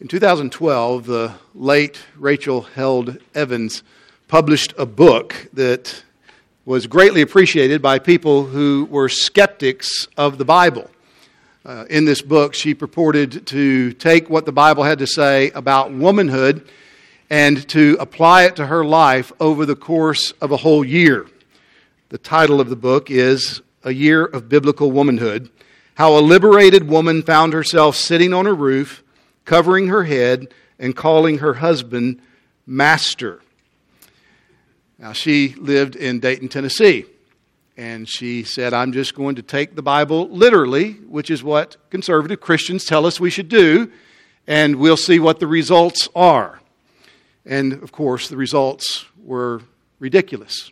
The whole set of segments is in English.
In 2012, the late Rachel Held Evans published a book that was greatly appreciated by people who were skeptics of the Bible. Uh, in this book, she purported to take what the Bible had to say about womanhood and to apply it to her life over the course of a whole year. The title of the book is A Year of Biblical Womanhood How a Liberated Woman Found Herself Sitting on a Roof covering her head and calling her husband Master. Now, she lived in Dayton, Tennessee. And she said, I'm just going to take the Bible literally, which is what conservative Christians tell us we should do, and we'll see what the results are. And of course, the results were ridiculous.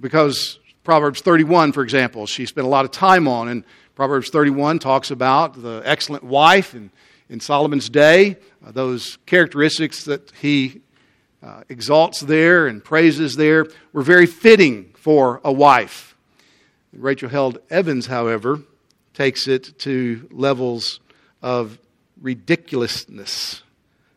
Because Proverbs 31, for example, she spent a lot of time on, and Proverbs 31 talks about the excellent wife and in Solomon's day, uh, those characteristics that he uh, exalts there and praises there were very fitting for a wife. Rachel Held Evans, however, takes it to levels of ridiculousness.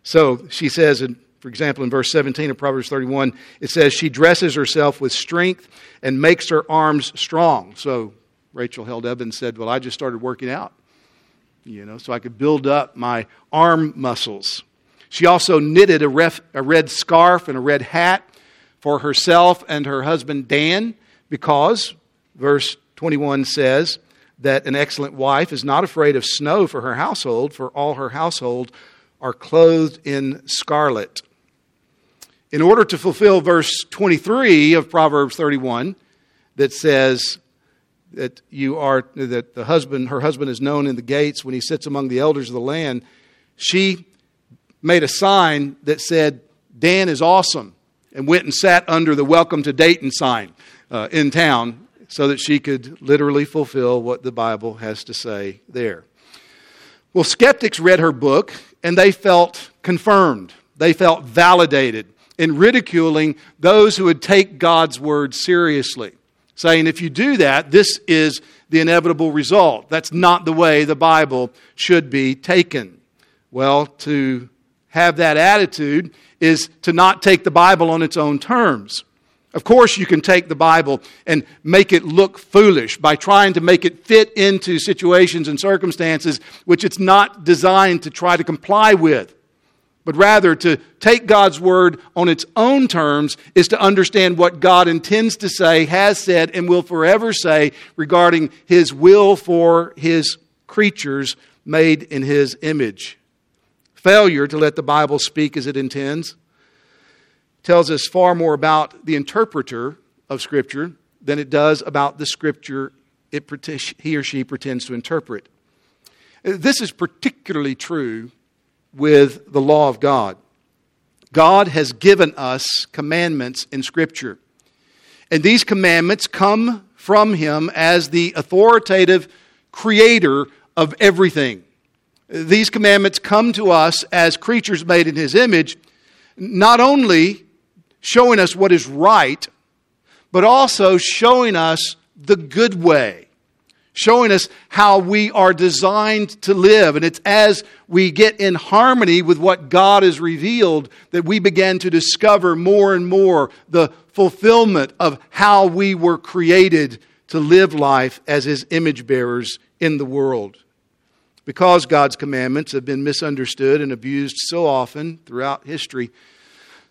So she says, in, for example, in verse 17 of Proverbs 31, it says, She dresses herself with strength and makes her arms strong. So Rachel Held Evans said, Well, I just started working out you know, so I could build up my arm muscles. She also knitted a, ref, a red scarf and a red hat for herself and her husband Dan because, verse 21 says, that an excellent wife is not afraid of snow for her household, for all her household are clothed in scarlet. In order to fulfill verse 23 of Proverbs 31, that says, that you are that the husband her husband is known in the gates when he sits among the elders of the land. She made a sign that said dan is awesome and went and sat under the welcome to dayton sign uh, in town so that she could literally fulfill what the bible has to say there. Well skeptics read her book and they felt confirmed. They felt validated in ridiculing those who would take god's word seriously saying if you do that, this is the inevitable result. That's not the way the Bible should be taken. Well, to have that attitude is to not take the Bible on its own terms. Of course, you can take the Bible and make it look foolish by trying to make it fit into situations and circumstances which it's not designed to try to comply with but rather to take God's word on its own terms is to understand what God intends to say, has said, and will forever say regarding his will for his creatures made in his image. Failure to let the Bible speak as it intends tells us far more about the interpreter of Scripture than it does about the Scripture it, he or she pretends to interpret. This is particularly true with the law of God. God has given us commandments in Scripture. And these commandments come from Him as the authoritative creator of everything. These commandments come to us as creatures made in His image, not only showing us what is right, but also showing us the good way showing us how we are designed to live. And it's as we get in harmony with what God has revealed that we begin to discover more and more the fulfillment of how we were created to live life as His image bearers in the world. Because God's commandments have been misunderstood and abused so often throughout history,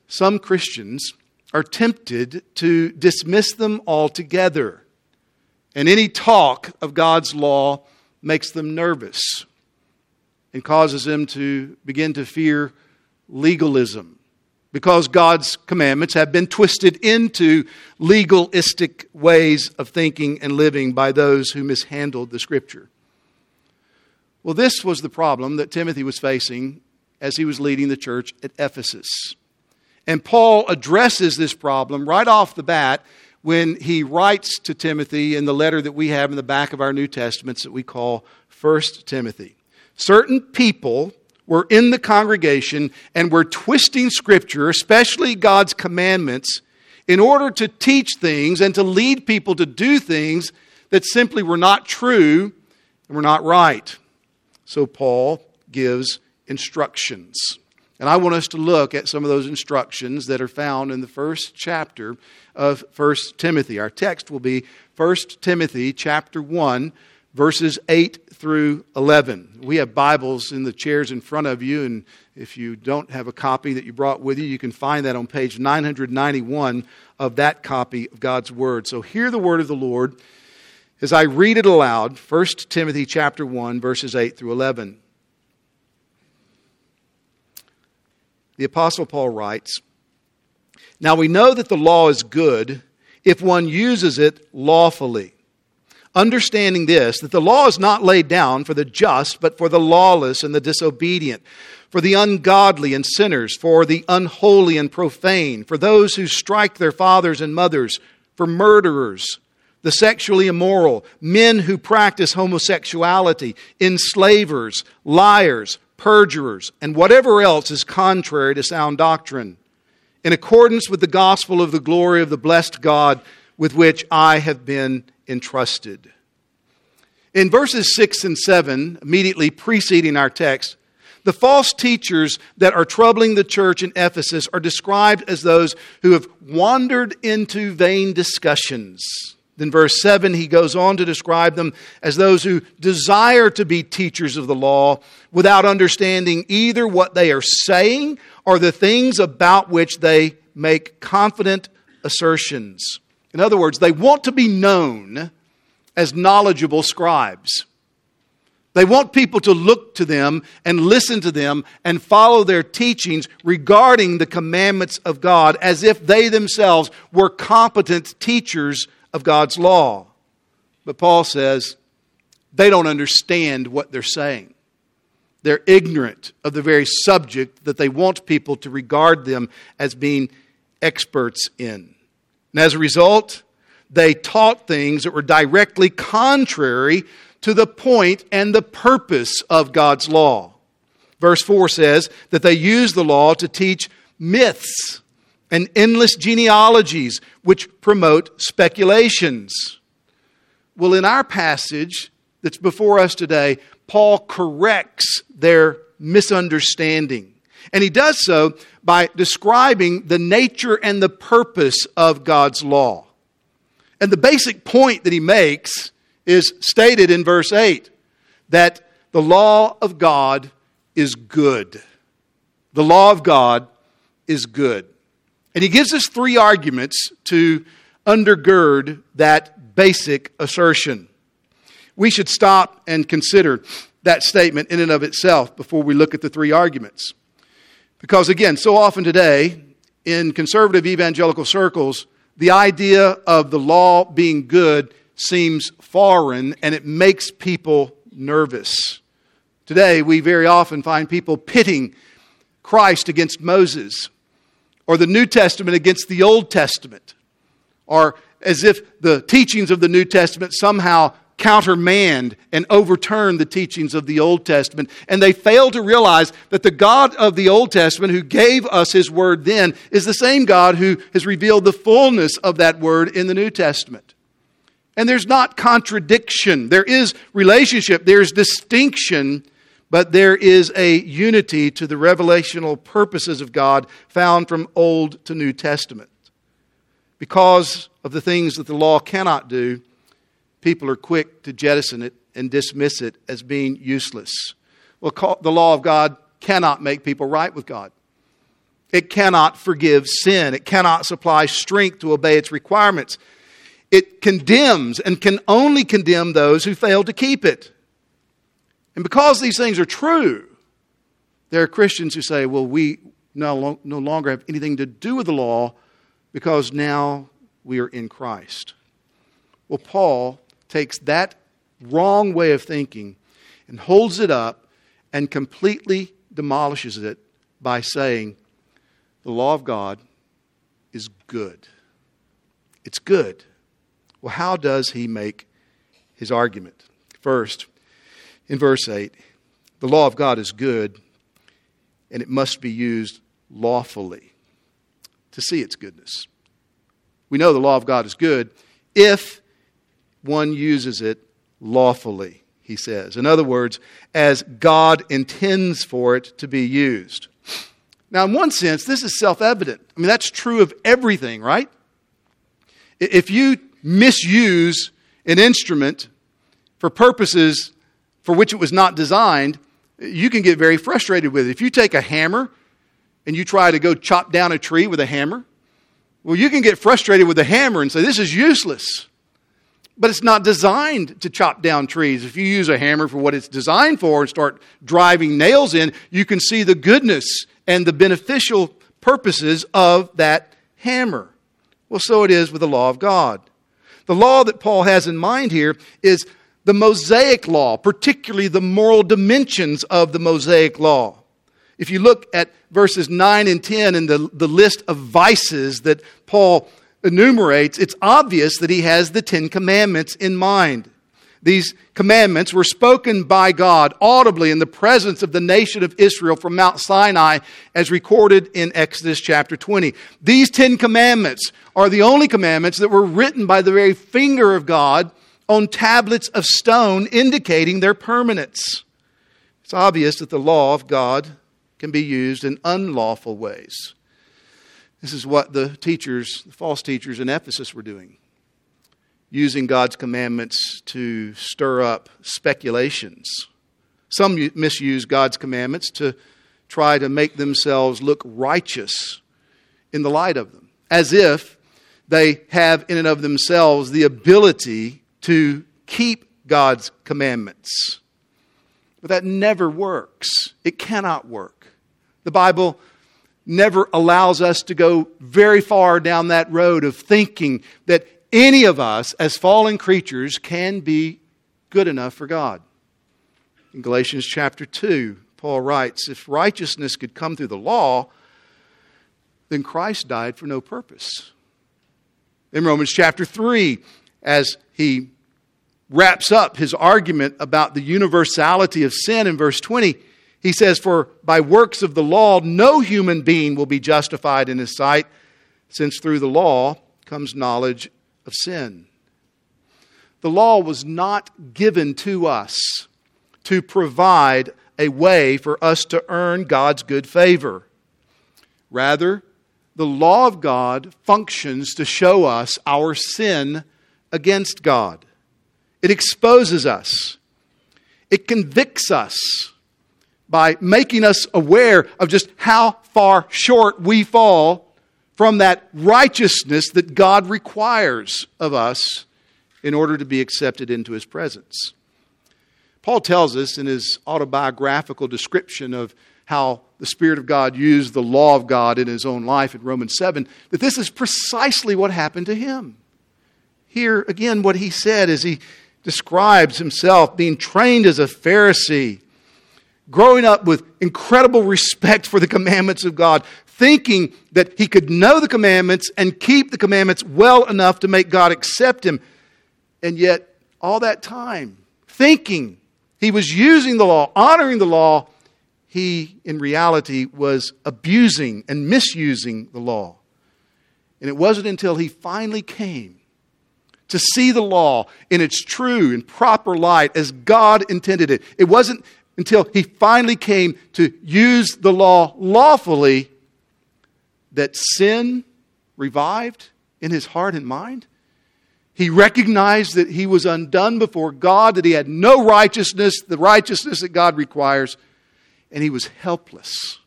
some Christians are tempted to dismiss them altogether and any talk of God's law makes them nervous and causes them to begin to fear legalism because God's commandments have been twisted into legalistic ways of thinking and living by those who mishandled the Scripture. Well, this was the problem that Timothy was facing as he was leading the church at Ephesus. And Paul addresses this problem right off the bat when he writes to Timothy in the letter that we have in the back of our New Testaments that we call 1 Timothy. Certain people were in the congregation and were twisting Scripture, especially God's commandments, in order to teach things and to lead people to do things that simply were not true and were not right. So Paul gives instructions. And I want us to look at some of those instructions that are found in the first chapter of 1 Timothy. Our text will be 1 Timothy chapter 1 verses 8 through 11. We have Bibles in the chairs in front of you and if you don't have a copy that you brought with you, you can find that on page 991 of that copy of God's word. So hear the word of the Lord as I read it aloud, 1 Timothy chapter 1 verses 8 through 11. The apostle Paul writes, "Now we know that the law is good if one uses it lawfully." Understanding this, that the law is not laid down for the just, but for the lawless and the disobedient, for the ungodly and sinners, for the unholy and profane, for those who strike their fathers and mothers, for murderers the sexually immoral, men who practice homosexuality, enslavers, liars, perjurers, and whatever else is contrary to sound doctrine, in accordance with the gospel of the glory of the blessed God with which I have been entrusted. In verses 6 and 7, immediately preceding our text, the false teachers that are troubling the church in Ephesus are described as those who have wandered into vain discussions then, verse 7, he goes on to describe them as those who desire to be teachers of the law without understanding either what they are saying or the things about which they make confident assertions. In other words, they want to be known as knowledgeable scribes. They want people to look to them and listen to them and follow their teachings regarding the commandments of God as if they themselves were competent teachers of God's law. But Paul says they don't understand what they're saying. They're ignorant of the very subject that they want people to regard them as being experts in. And as a result, they taught things that were directly contrary to the point and the purpose of God's law. Verse 4 says that they used the law to teach myths and endless genealogies which promote speculations. Well, in our passage that's before us today, Paul corrects their misunderstanding. And he does so by describing the nature and the purpose of God's law. And the basic point that he makes is stated in verse 8 that the law of God is good. The law of God is good. And he gives us three arguments to undergird that basic assertion. We should stop and consider that statement in and of itself before we look at the three arguments. Because, again, so often today, in conservative evangelical circles, the idea of the law being good seems foreign and it makes people nervous. Today, we very often find people pitting Christ against Moses or the New Testament against the Old Testament, or as if the teachings of the New Testament somehow countermand and overturn the teachings of the Old Testament. And they fail to realize that the God of the Old Testament, who gave us his word then, is the same God who has revealed the fullness of that word in the New Testament. And there's not contradiction, there is relationship, there's distinction but there is a unity to the revelational purposes of God found from Old to New Testament. Because of the things that the law cannot do, people are quick to jettison it and dismiss it as being useless. Well, the law of God cannot make people right with God. It cannot forgive sin. It cannot supply strength to obey its requirements. It condemns and can only condemn those who fail to keep it. And because these things are true, there are Christians who say, well, we no, no longer have anything to do with the law because now we are in Christ. Well, Paul takes that wrong way of thinking and holds it up and completely demolishes it by saying the law of God is good. It's good. Well, how does he make his argument? First, in verse 8 the law of God is good, and it must be used lawfully to see its goodness. We know the law of God is good if one uses it lawfully. he says. In other words, as God intends for it to be used. Now, in one sense, this is self evident. I mean, that's true of everything, right? If you misuse an instrument for purposes for which it was not designed, you can get very frustrated with it. If you take a hammer and you try to go chop down a tree with a hammer, well, you can get frustrated with the hammer and say, This is useless. But it's not designed to chop down trees. If you use a hammer for what it's designed for and start driving nails in, you can see the goodness and the beneficial purposes of that hammer. Well, so it is with the law of God. The law that Paul has in mind here is the Mosaic law, particularly the moral dimensions of the Mosaic law. If you look at verses 9 and 10 and the, the list of vices that Paul enumerates, it's obvious that he has the Ten Commandments in mind. These commandments were spoken by God audibly in the presence of the nation of Israel from Mount Sinai, as recorded in Exodus chapter 20. These Ten Commandments are the only commandments that were written by the very finger of God on tablets of stone, indicating their permanence. It's obvious that the law of God can be used in unlawful ways. This is what the teachers, the false teachers in Ephesus were doing, using God's commandments to stir up speculations. Some misuse God's commandments to try to make themselves look righteous in the light of them, as if they have in and of themselves the ability to keep God's commandments. But that never works. It cannot work. The Bible never allows us to go very far down that road of thinking that any of us, as fallen creatures, can be good enough for God. In Galatians chapter 2, Paul writes If righteousness could come through the law, then Christ died for no purpose. In Romans chapter 3, as he wraps up his argument about the universality of sin in verse 20, he says, For by works of the law, no human being will be justified in his sight, since through the law comes knowledge of sin. The law was not given to us to provide a way for us to earn God's good favor. Rather, the law of God functions to show us our sin against God. It exposes us, it convicts us by making us aware of just how far short we fall from that righteousness that God requires of us in order to be accepted into his presence. Paul tells us in his autobiographical description of how the Spirit of God used the law of God in his own life in Romans 7 that this is precisely what happened to him. Here again, what he said as he describes himself being trained as a Pharisee growing up with incredible respect for the commandments of God, thinking that he could know the commandments and keep the commandments well enough to make God accept him. And yet, all that time, thinking he was using the law, honoring the law, he, in reality, was abusing and misusing the law. And it wasn't until he finally came to see the law in its true and proper light as God intended it. It wasn't until he finally came to use the law lawfully that sin revived in his heart and mind. He recognized that he was undone before God, that he had no righteousness, the righteousness that God requires, and he was helpless.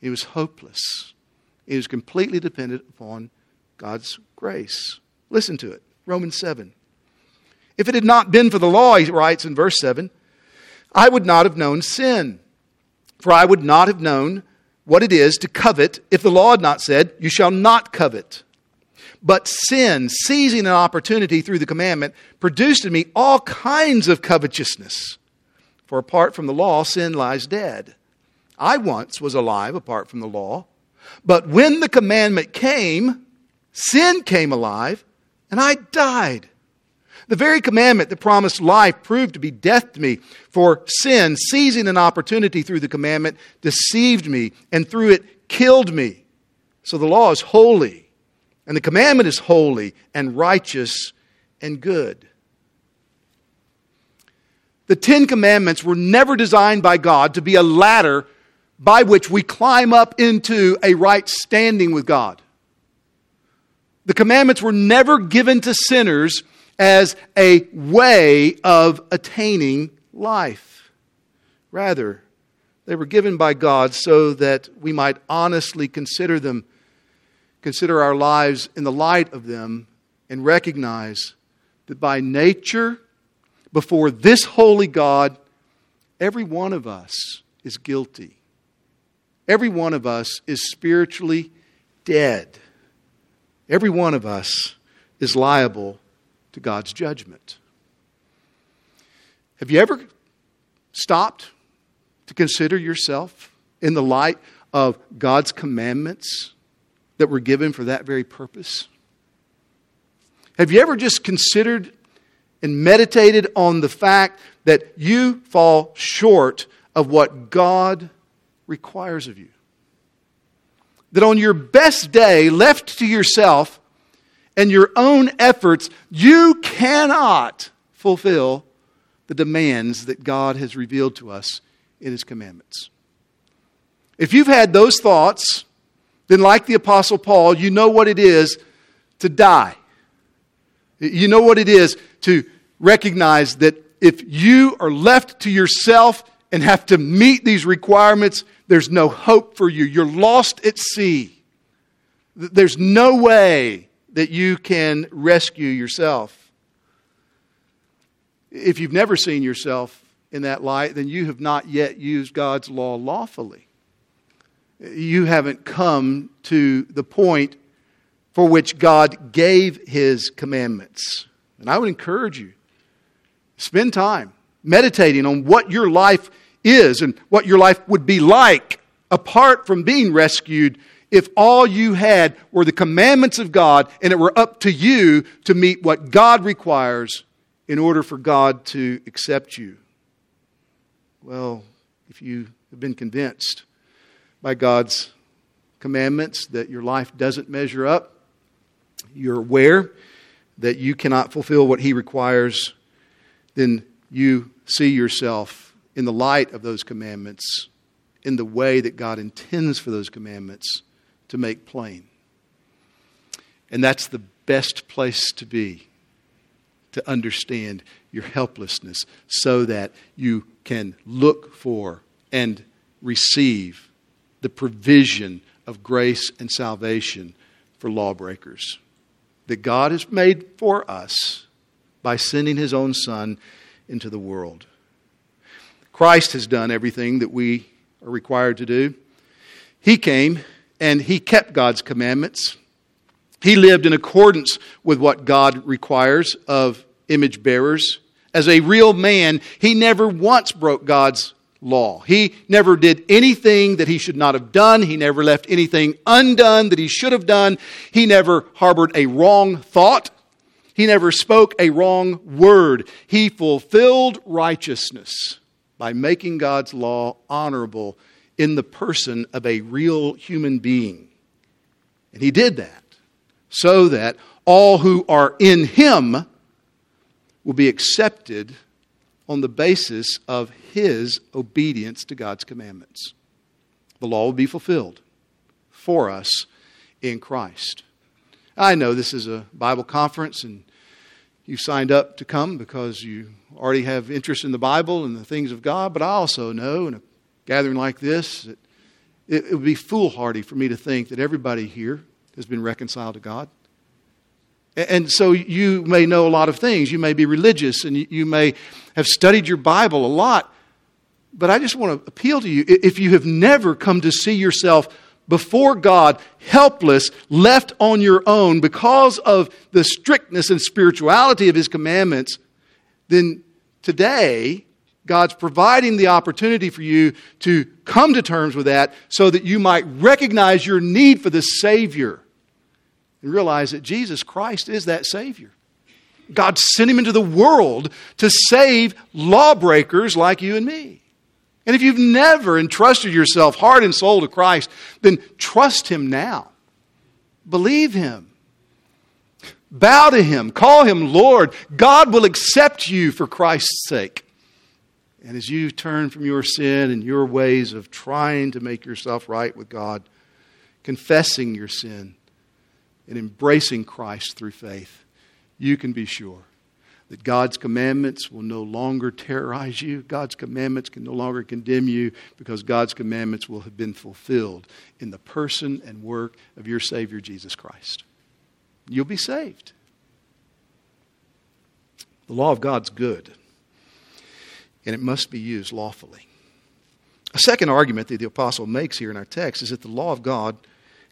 He was hopeless. He was completely dependent upon God's grace. Listen to it Romans 7. If it had not been for the law, he writes in verse 7, I would not have known sin. For I would not have known what it is to covet if the law had not said, You shall not covet. But sin, seizing an opportunity through the commandment, produced in me all kinds of covetousness. For apart from the law, sin lies dead. I once was alive apart from the law. But when the commandment came, sin came alive, and I died. The very commandment that promised life proved to be death to me, for sin, seizing an opportunity through the commandment, deceived me, and through it killed me. So the law is holy, and the commandment is holy and righteous and good. The Ten Commandments were never designed by God to be a ladder by which we climb up into a right standing with God. The commandments were never given to sinners as a way of attaining life. Rather, they were given by God so that we might honestly consider them, consider our lives in the light of them, and recognize that by nature, before this holy God, every one of us is guilty. Every one of us is spiritually dead. Every one of us is liable to God's judgment. Have you ever stopped to consider yourself in the light of God's commandments that were given for that very purpose? Have you ever just considered and meditated on the fact that you fall short of what God requires of you? That on your best day, left to yourself and your own efforts, you cannot fulfill the demands that God has revealed to us in His commandments. If you've had those thoughts, then, like the Apostle Paul, you know what it is to die. You know what it is to recognize that if you are left to yourself and have to meet these requirements, there's no hope for you. You're lost at sea. There's no way that you can rescue yourself. If you've never seen yourself in that light, then you have not yet used God's law lawfully. You haven't come to the point for which God gave his commandments. And I would encourage you spend time meditating on what your life is and what your life would be like apart from being rescued if all you had were the commandments of God and it were up to you to meet what God requires in order for God to accept you. Well, if you have been convinced by God's commandments that your life doesn't measure up, you're aware that you cannot fulfill what He requires, then you see yourself in the light of those commandments, in the way that God intends for those commandments to make plain. And that's the best place to be to understand your helplessness so that you can look for and receive the provision of grace and salvation for lawbreakers that God has made for us by sending his own Son into the world. Christ has done everything that we are required to do. He came and he kept God's commandments. He lived in accordance with what God requires of image bearers. As a real man, he never once broke God's law. He never did anything that he should not have done. He never left anything undone that he should have done. He never harbored a wrong thought. He never spoke a wrong word. He fulfilled righteousness by making God's law honorable in the person of a real human being. And he did that so that all who are in him will be accepted on the basis of his obedience to God's commandments. The law will be fulfilled for us in Christ. I know this is a Bible conference and you signed up to come because you already have interest in the Bible and the things of God, but I also know in a gathering like this that it, it would be foolhardy for me to think that everybody here has been reconciled to God. And so you may know a lot of things. You may be religious and you may have studied your Bible a lot. But I just want to appeal to you if you have never come to see yourself before God helpless, left on your own because of the strictness and spirituality of His commandments, then today God's providing the opportunity for you to come to terms with that so that you might recognize your need for the Savior and realize that Jesus Christ is that Savior. God sent him into the world to save lawbreakers like you and me. And if you've never entrusted yourself heart and soul to Christ, then trust him now. Believe him. Bow to him. Call him Lord. God will accept you for Christ's sake. And as you turn from your sin and your ways of trying to make yourself right with God, confessing your sin, and embracing Christ through faith, you can be sure that God's commandments will no longer terrorize you. God's commandments can no longer condemn you because God's commandments will have been fulfilled in the person and work of your Savior, Jesus Christ. You'll be saved. The law of God's good, and it must be used lawfully. A second argument that the apostle makes here in our text is that the law of God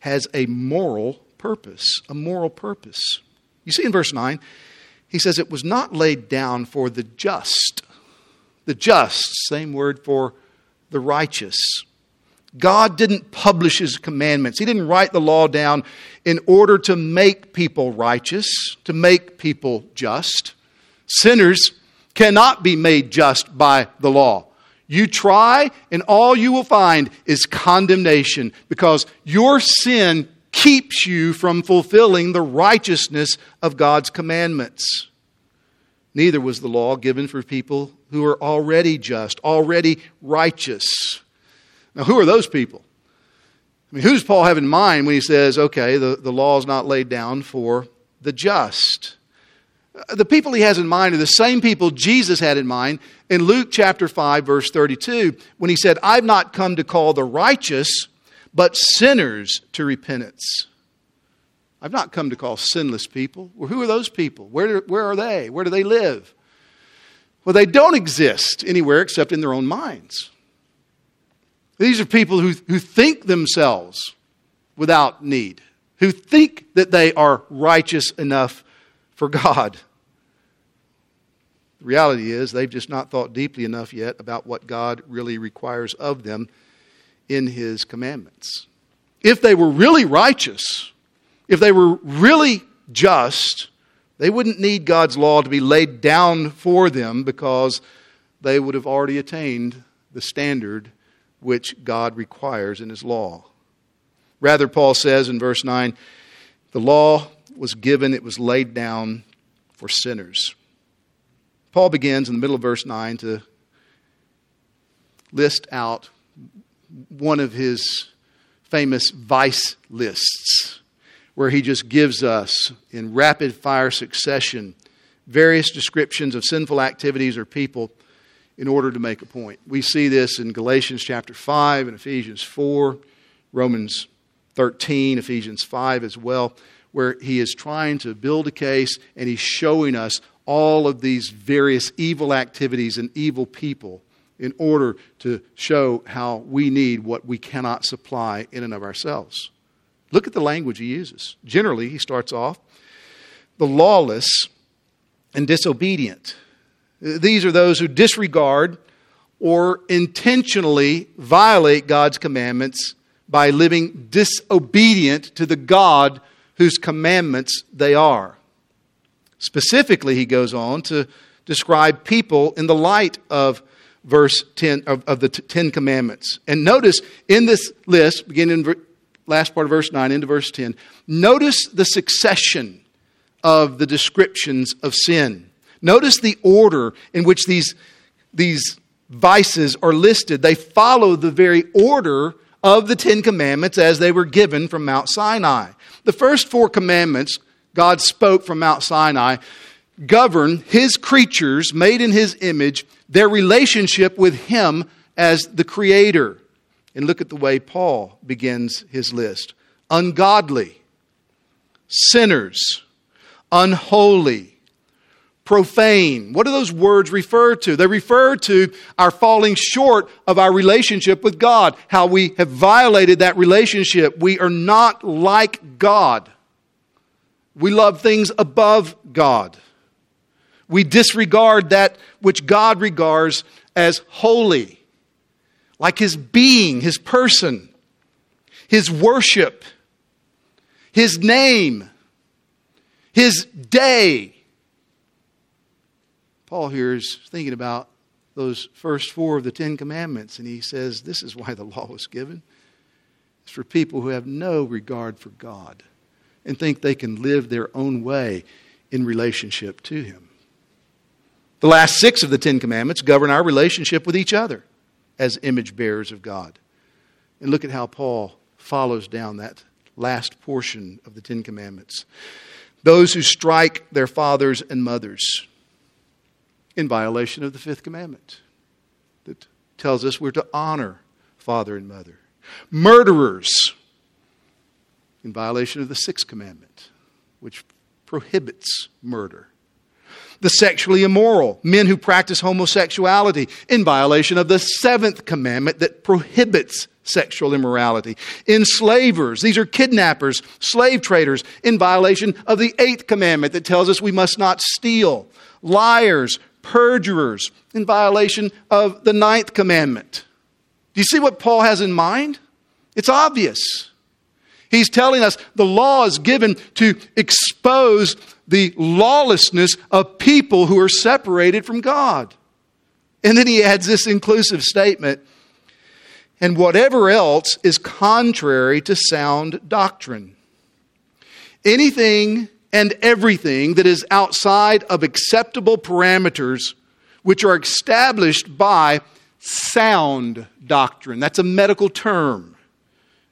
has a moral purpose, a moral purpose. You see in verse 9, he says it was not laid down for the just. The just, same word for the righteous. God didn't publish his commandments. He didn't write the law down in order to make people righteous, to make people just. Sinners cannot be made just by the law. You try, and all you will find is condemnation because your sin keeps you from fulfilling the righteousness of God's commandments. Neither was the law given for people who are already just, already righteous. Now, who are those people? I mean, who does Paul have in mind when he says, okay, the, the law is not laid down for the just? Uh, the people he has in mind are the same people Jesus had in mind in Luke chapter 5, verse 32, when he said, I've not come to call the righteous, but sinners to repentance. I've not come to call sinless people. Well, who are those people? Where, where are they? Where do they live? Well, they don't exist anywhere except in their own minds. These are people who, who think themselves without need, who think that they are righteous enough for God. The reality is, they've just not thought deeply enough yet about what God really requires of them in His commandments. If they were really righteous, if they were really just, they wouldn't need God's law to be laid down for them because they would have already attained the standard which God requires in His law. Rather, Paul says in verse 9, the law was given, it was laid down for sinners. Paul begins in the middle of verse 9 to list out one of his famous vice lists, where he just gives us in rapid fire succession various descriptions of sinful activities or people in order to make a point. We see this in Galatians chapter 5 and Ephesians 4, Romans 13, Ephesians 5 as well, where he is trying to build a case and he's showing us all of these various evil activities and evil people in order to show how we need what we cannot supply in and of ourselves. Look at the language he uses. Generally, he starts off the lawless and disobedient. These are those who disregard or intentionally violate God's commandments by living disobedient to the God whose commandments they are. Specifically, he goes on to describe people in the light of verse 10 of, of the Ten Commandments. And notice in this list, beginning in last part of verse 9 into verse 10, notice the succession of the descriptions of sin. Notice the order in which these, these vices are listed. They follow the very order of the Ten Commandments as they were given from Mount Sinai. The first four commandments God spoke from Mount Sinai govern his creatures made in his image, their relationship with him as the creator. And look at the way Paul begins his list ungodly, sinners, unholy, profane. What do those words refer to? They refer to our falling short of our relationship with God, how we have violated that relationship. We are not like God. We love things above God. We disregard that which God regards as holy, like His being, His person, His worship, His name, His day. Paul here is thinking about those first four of the Ten Commandments, and he says this is why the law was given. It's for people who have no regard for God and think they can live their own way in relationship to Him. The last six of the Ten Commandments govern our relationship with each other as image bearers of God. And look at how Paul follows down that last portion of the Ten Commandments. Those who strike their fathers and mothers in violation of the fifth commandment that tells us we're to honor father and mother. Murderers in violation of the sixth commandment, which prohibits murder. The sexually immoral, men who practice homosexuality, in violation of the seventh commandment that prohibits sexual immorality. Enslavers, these are kidnappers, slave traders, in violation of the eighth commandment that tells us we must not steal. Liars, perjurers, in violation of the ninth commandment. Do you see what Paul has in mind? It's obvious. He's telling us the law is given to expose the lawlessness of people who are separated from God. And then he adds this inclusive statement and whatever else is contrary to sound doctrine. Anything and everything that is outside of acceptable parameters which are established by sound doctrine. That's a medical term.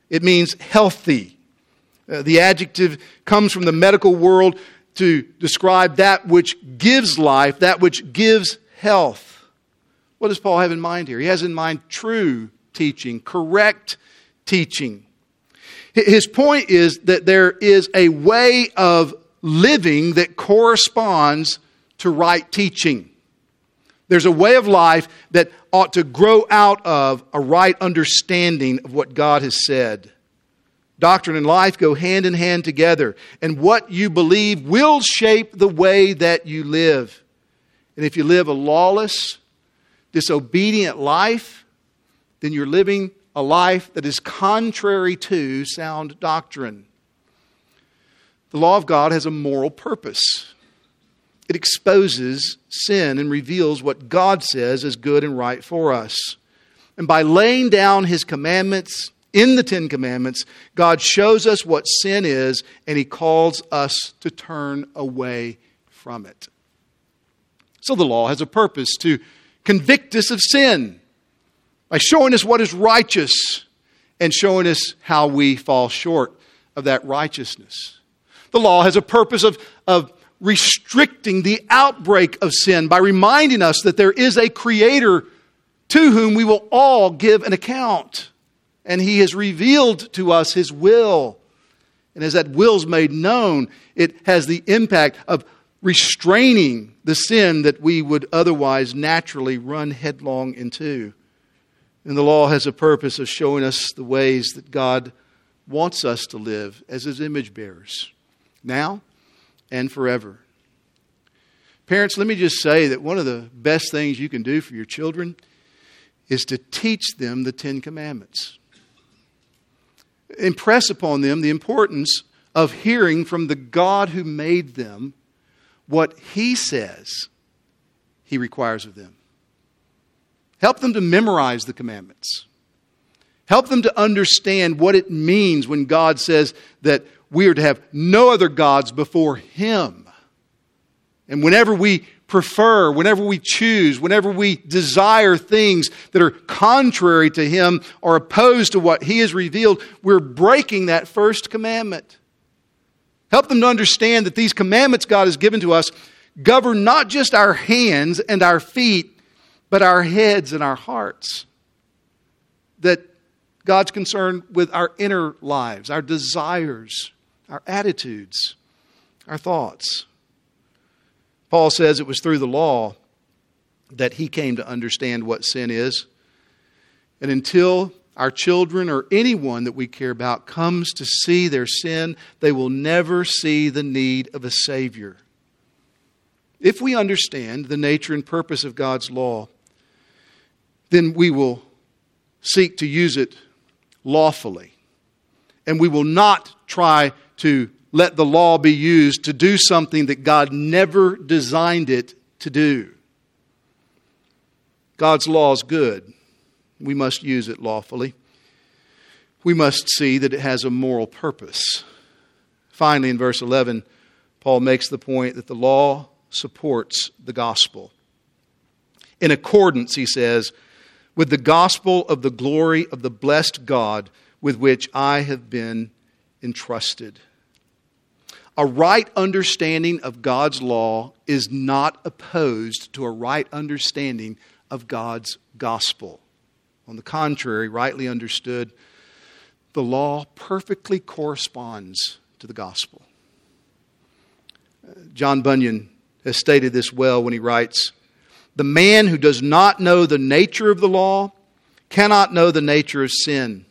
It means healthy. Uh, the adjective comes from the medical world to describe that which gives life, that which gives health. What does Paul have in mind here? He has in mind true teaching, correct teaching. His point is that there is a way of living that corresponds to right teaching. There's a way of life that ought to grow out of a right understanding of what God has said. Doctrine and life go hand in hand together, and what you believe will shape the way that you live. And if you live a lawless, disobedient life, then you're living a life that is contrary to sound doctrine. The law of God has a moral purpose. It exposes sin and reveals what God says is good and right for us. And by laying down his commandments in the Ten Commandments, God shows us what sin is and he calls us to turn away from it. So the law has a purpose to convict us of sin by showing us what is righteous and showing us how we fall short of that righteousness. The law has a purpose of, of restricting the outbreak of sin by reminding us that there is a creator to whom we will all give an account. And he has revealed to us his will. And as that will's made known, it has the impact of restraining the sin that we would otherwise naturally run headlong into. And the law has a purpose of showing us the ways that God wants us to live as his image bearers now and forever. Parents, let me just say that one of the best things you can do for your children is to teach them the Ten Commandments. Impress upon them the importance of hearing from the God who made them what He says He requires of them. Help them to memorize the commandments. Help them to understand what it means when God says that we are to have no other gods before Him. And whenever we prefer, whenever we choose, whenever we desire things that are contrary to Him or opposed to what He has revealed, we're breaking that first commandment. Help them to understand that these commandments God has given to us govern not just our hands and our feet, but our heads and our hearts. That God's concerned with our inner lives, our desires, our attitudes, our thoughts. Paul says it was through the law that he came to understand what sin is. And until our children or anyone that we care about comes to see their sin, they will never see the need of a Savior. If we understand the nature and purpose of God's law, then we will seek to use it lawfully. And we will not try to let the law be used to do something that God never designed it to do. God's law is good. We must use it lawfully. We must see that it has a moral purpose. Finally, in verse 11, Paul makes the point that the law supports the gospel. in accordance, he says, with the gospel of the glory of the blessed God with which I have been entrusted. A right understanding of God's law is not opposed to a right understanding of God's gospel. On the contrary, rightly understood, the law perfectly corresponds to the gospel. Uh, John Bunyan has stated this well when he writes The man who does not know the nature of the law cannot know the nature of sin.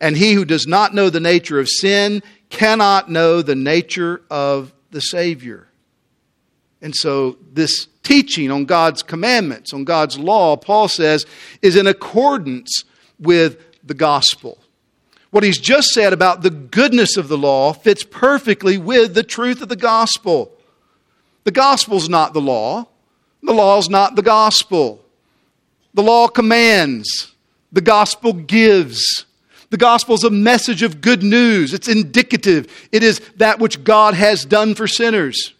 And he who does not know the nature of sin cannot know the nature of the Savior. And so, this teaching on God's commandments, on God's law, Paul says, is in accordance with the gospel. What he's just said about the goodness of the law fits perfectly with the truth of the gospel. The gospel's not the law, the law's not the gospel. The law commands, the gospel gives. The gospel is a message of good news. It's indicative. It is that which God has done for sinners.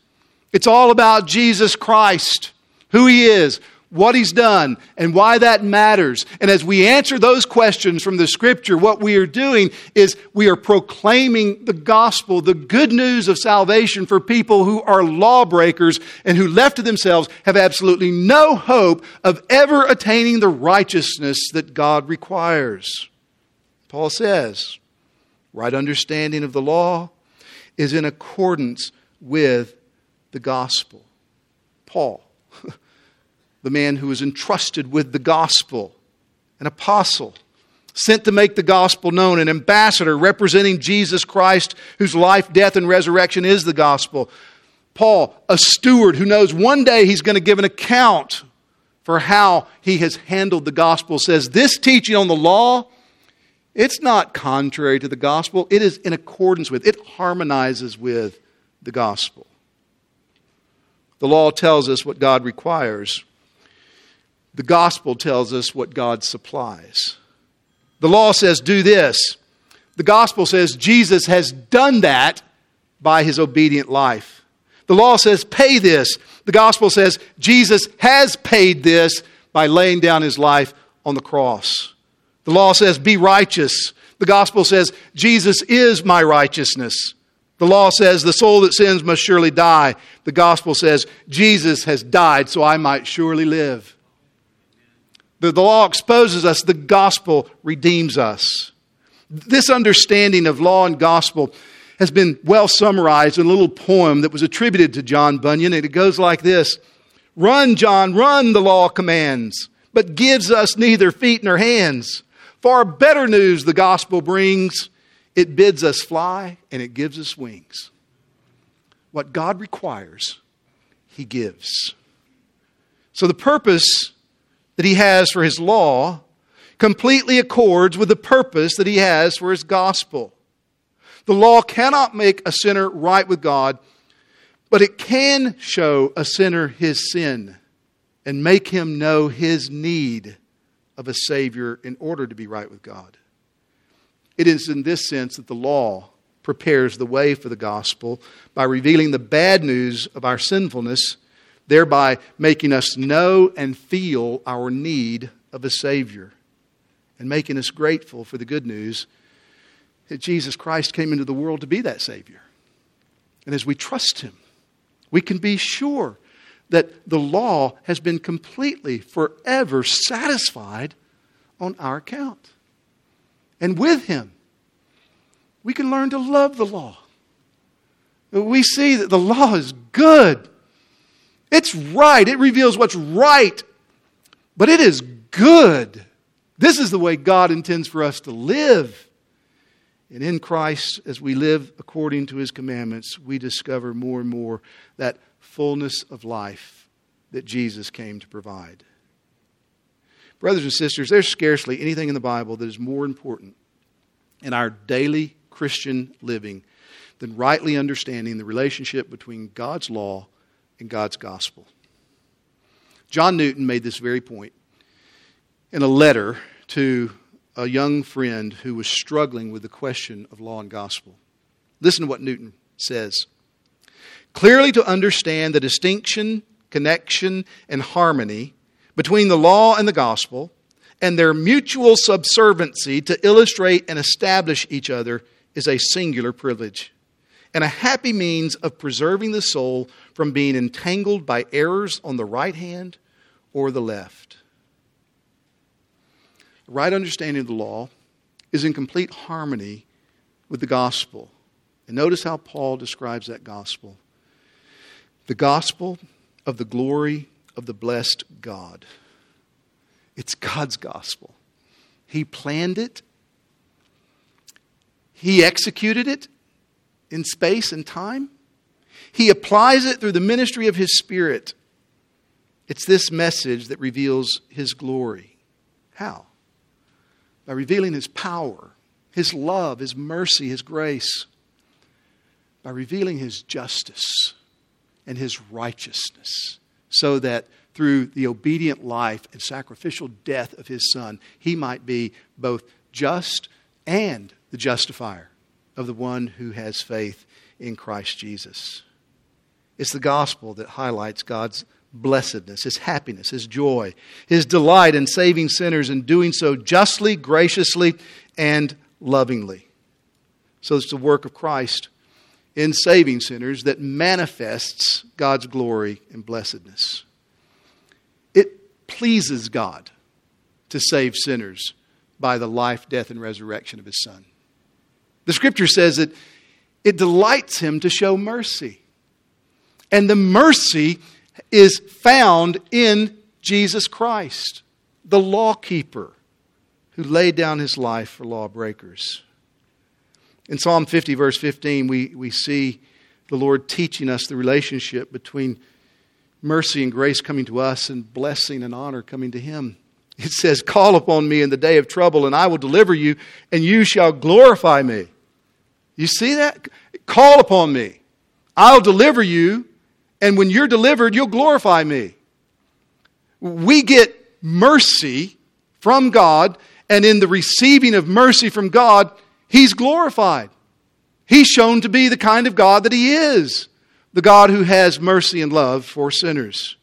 It's all about Jesus Christ, who He is, what He's done, and why that matters. And as we answer those questions from the Scripture, what we are doing is we are proclaiming the gospel, the good news of salvation for people who are lawbreakers and who, left to themselves, have absolutely no hope of ever attaining the righteousness that God requires. Paul says, right understanding of the law is in accordance with the gospel. Paul, the man who was entrusted with the gospel, an apostle, sent to make the gospel known, an ambassador representing Jesus Christ, whose life, death, and resurrection is the gospel. Paul, a steward who knows one day he's going to give an account for how he has handled the gospel, says this teaching on the law it's not contrary to the gospel, it is in accordance with, it harmonizes with the gospel. The law tells us what God requires, the gospel tells us what God supplies. The law says, do this. The gospel says Jesus has done that by his obedient life. The law says, pay this. The gospel says Jesus has paid this by laying down his life on the cross. The law says, be righteous. The gospel says, Jesus is my righteousness. The law says, the soul that sins must surely die. The gospel says, Jesus has died so I might surely live. The, the law exposes us, the gospel redeems us. This understanding of law and gospel has been well summarized in a little poem that was attributed to John Bunyan, and it goes like this Run, John, run, the law commands, but gives us neither feet nor hands. Far better news the gospel brings. It bids us fly and it gives us wings. What God requires, He gives. So the purpose that He has for His law completely accords with the purpose that He has for His gospel. The law cannot make a sinner right with God, but it can show a sinner his sin and make him know his need of a Savior in order to be right with God. It is in this sense that the law prepares the way for the gospel by revealing the bad news of our sinfulness, thereby making us know and feel our need of a Savior, and making us grateful for the good news that Jesus Christ came into the world to be that Savior. And as we trust Him, we can be sure that the law has been completely, forever satisfied on our account. And with Him, we can learn to love the law. We see that the law is good. It's right. It reveals what's right, but it is good. This is the way God intends for us to live. And in Christ, as we live according to his commandments, we discover more and more that fullness of life that Jesus came to provide. Brothers and sisters, there's scarcely anything in the Bible that is more important in our daily Christian living than rightly understanding the relationship between God's law and God's gospel. John Newton made this very point in a letter to a young friend who was struggling with the question of law and gospel. Listen to what Newton says. Clearly, to understand the distinction, connection, and harmony between the law and the gospel and their mutual subserviency to illustrate and establish each other is a singular privilege and a happy means of preserving the soul from being entangled by errors on the right hand or the left. The right understanding of the law is in complete harmony with the gospel. And notice how Paul describes that gospel the gospel of the glory of the blessed God. It's God's gospel. He planned it, He executed it in space and time, He applies it through the ministry of His Spirit. It's this message that reveals His glory. How? By revealing His power, His love, His mercy, His grace, by revealing His justice and His righteousness, so that through the obedient life and sacrificial death of his son, he might be both just and the justifier of the one who has faith in Christ Jesus. It's the gospel that highlights God's blessedness, his happiness, his joy, his delight in saving sinners and doing so justly, graciously, and lovingly. So it's the work of Christ in saving sinners that manifests God's glory and blessedness It pleases God to save sinners by the life, death, and resurrection of his Son. The scripture says that it delights him to show mercy. And the mercy is found in Jesus Christ, the lawkeeper who laid down his life for lawbreakers. In Psalm 50, verse 15, we, we see the Lord teaching us the relationship between mercy and grace coming to us and blessing and honor coming to him. It says, Call upon me in the day of trouble, and I will deliver you, and you shall glorify me. You see that? Call upon me. I'll deliver you, and when you're delivered, you'll glorify me. We get mercy from God, and in the receiving of mercy from God, He's glorified. He's shown to be the kind of God that He is the God who has mercy and love for sinners.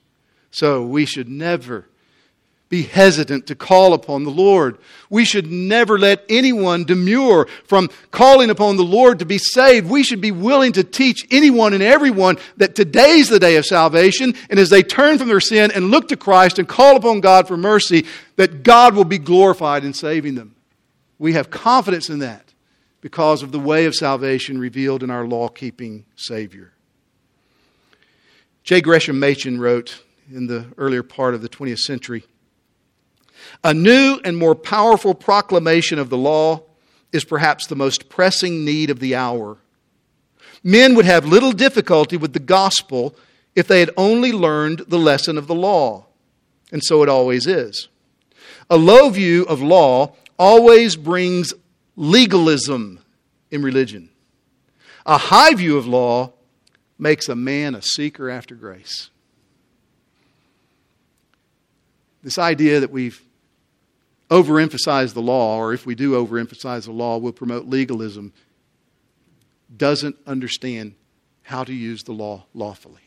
So we should never be hesitant to call upon the Lord. We should never let anyone demur from calling upon the Lord to be saved. We should be willing to teach anyone and everyone that today's the day of salvation, and as they turn from their sin and look to Christ and call upon God for mercy, that God will be glorified in saving them. We have confidence in that because of the way of salvation revealed in our law keeping Savior. J. Gresham Machen wrote in the earlier part of the 20th century A new and more powerful proclamation of the law is perhaps the most pressing need of the hour. Men would have little difficulty with the gospel if they had only learned the lesson of the law. And so it always is. A low view of law always brings legalism in religion. A high view of law makes a man a seeker after grace. This idea that we've overemphasized the law, or if we do overemphasize the law, we'll promote legalism, doesn't understand how to use the law lawfully.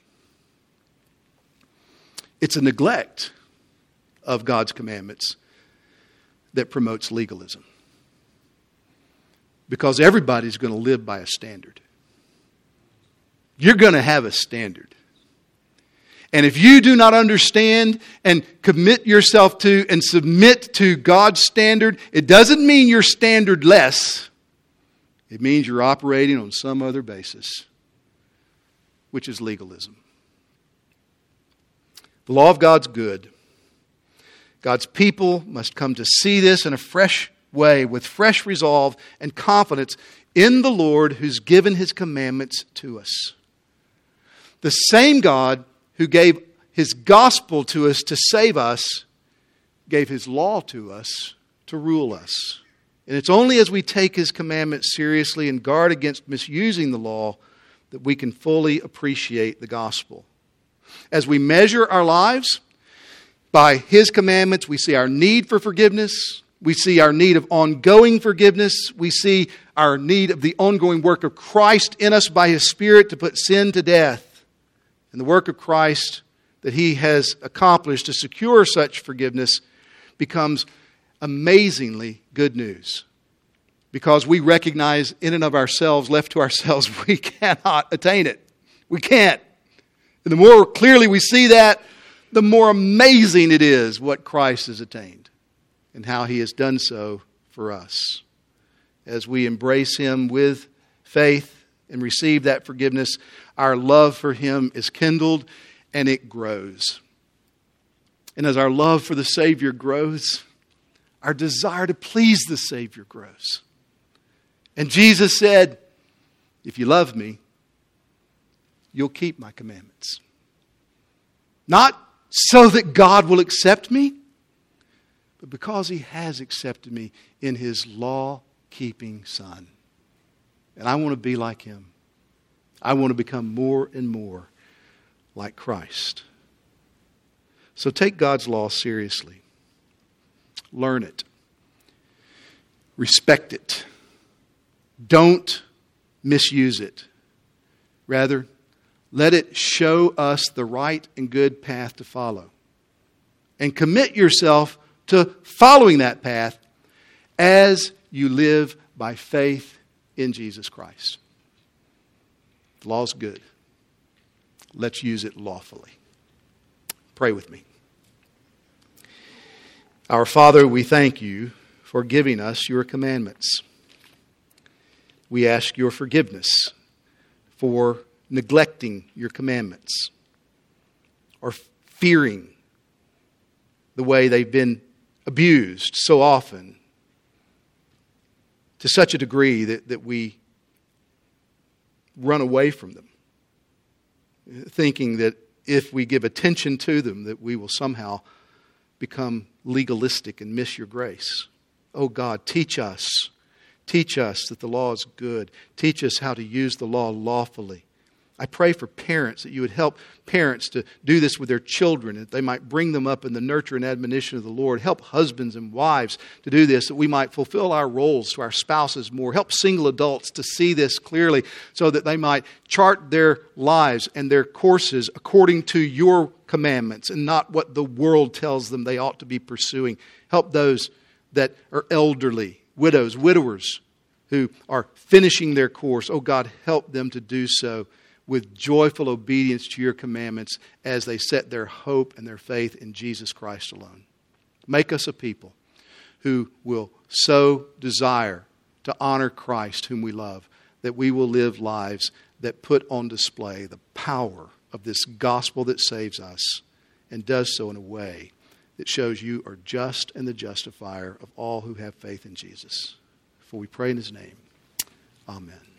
It's a neglect of God's commandments that promotes legalism. Because everybody's going to live by a standard. You're going to have a standard. And if you do not understand and commit yourself to and submit to God's standard, it doesn't mean you're standard less. It means you're operating on some other basis, which is legalism. The law of God's good. God's people must come to see this in a fresh way, with fresh resolve and confidence in the Lord who's given his commandments to us. The same God who gave his gospel to us to save us gave his law to us to rule us. And it's only as we take his commandments seriously and guard against misusing the law that we can fully appreciate the gospel. As we measure our lives by his commandments, we see our need for forgiveness. We see our need of ongoing forgiveness. We see our need of the ongoing work of Christ in us by his Spirit to put sin to death. And the work of Christ that He has accomplished to secure such forgiveness becomes amazingly good news. Because we recognize in and of ourselves, left to ourselves, we cannot attain it. We can't. And the more clearly we see that, the more amazing it is what Christ has attained and how he has done so for us. As we embrace him with faith and receive that forgiveness, our love for him is kindled and it grows. And as our love for the Savior grows, our desire to please the Savior grows. And Jesus said, If you love me, you'll keep my commandments. Not so that God will accept me, but because He has accepted me in His law keeping Son. And I want to be like Him. I want to become more and more like Christ. So take God's law seriously, learn it, respect it, don't misuse it. Rather, let it show us the right and good path to follow. And commit yourself to following that path as you live by faith in Jesus Christ. The law's good. Let's use it lawfully. Pray with me. Our Father, we thank you for giving us your commandments. We ask your forgiveness for neglecting your commandments or fearing the way they've been abused so often to such a degree that, that we run away from them, thinking that if we give attention to them, that we will somehow become legalistic and miss your grace. Oh God, teach us. Teach us that the law is good. Teach us how to use the law lawfully. I pray for parents that you would help parents to do this with their children, that they might bring them up in the nurture and admonition of the Lord. Help husbands and wives to do this, that we might fulfill our roles to our spouses more. Help single adults to see this clearly so that they might chart their lives and their courses according to your commandments and not what the world tells them they ought to be pursuing. Help those that are elderly, widows, widowers who are finishing their course. Oh God, help them to do so with joyful obedience to your commandments as they set their hope and their faith in Jesus Christ alone. Make us a people who will so desire to honor Christ, whom we love, that we will live lives that put on display the power of this gospel that saves us and does so in a way that shows you are just and the justifier of all who have faith in Jesus. For we pray in his name. Amen.